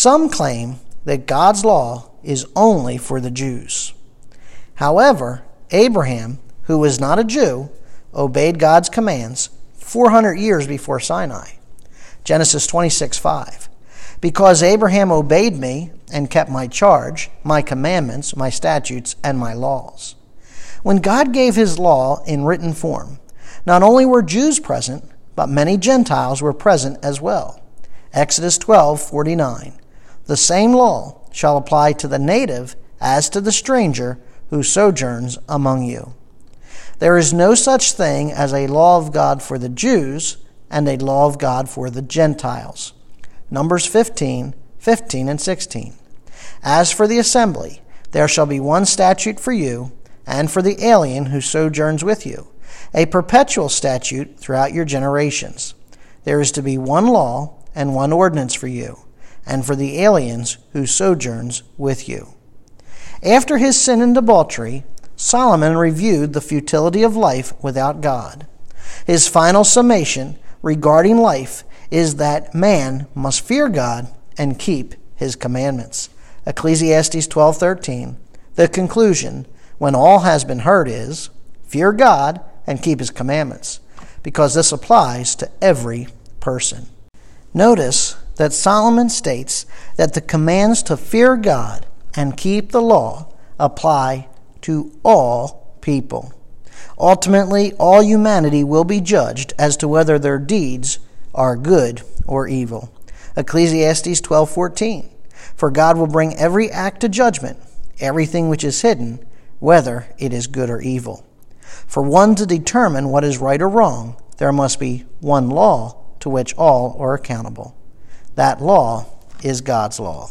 Some claim that God's law is only for the Jews. However, Abraham, who was not a Jew, obeyed God's commands 400 years before Sinai. Genesis 26 5. Because Abraham obeyed me and kept my charge, my commandments, my statutes, and my laws. When God gave his law in written form, not only were Jews present, but many Gentiles were present as well. Exodus 12:49. The same law shall apply to the native as to the stranger who sojourns among you. There is no such thing as a law of God for the Jews and a law of God for the Gentiles. Numbers 15, 15 and 16. As for the assembly, there shall be one statute for you and for the alien who sojourns with you, a perpetual statute throughout your generations. There is to be one law and one ordinance for you, and for the aliens who sojourns with you. After his sin and debauchery, Solomon reviewed the futility of life without God. His final summation regarding life is that man must fear God and keep his commandments. Ecclesiastes 12:13. The conclusion, when all has been heard is, fear God and keep his commandments, because this applies to every person. Notice that Solomon states that the commands to fear God and keep the law apply to all people. Ultimately, all humanity will be judged as to whether their deeds are good or evil. Ecclesiastes 12:14 For God will bring every act to judgment, everything which is hidden, whether it is good or evil. For one to determine what is right or wrong, there must be one law to which all are accountable. That law is God's law.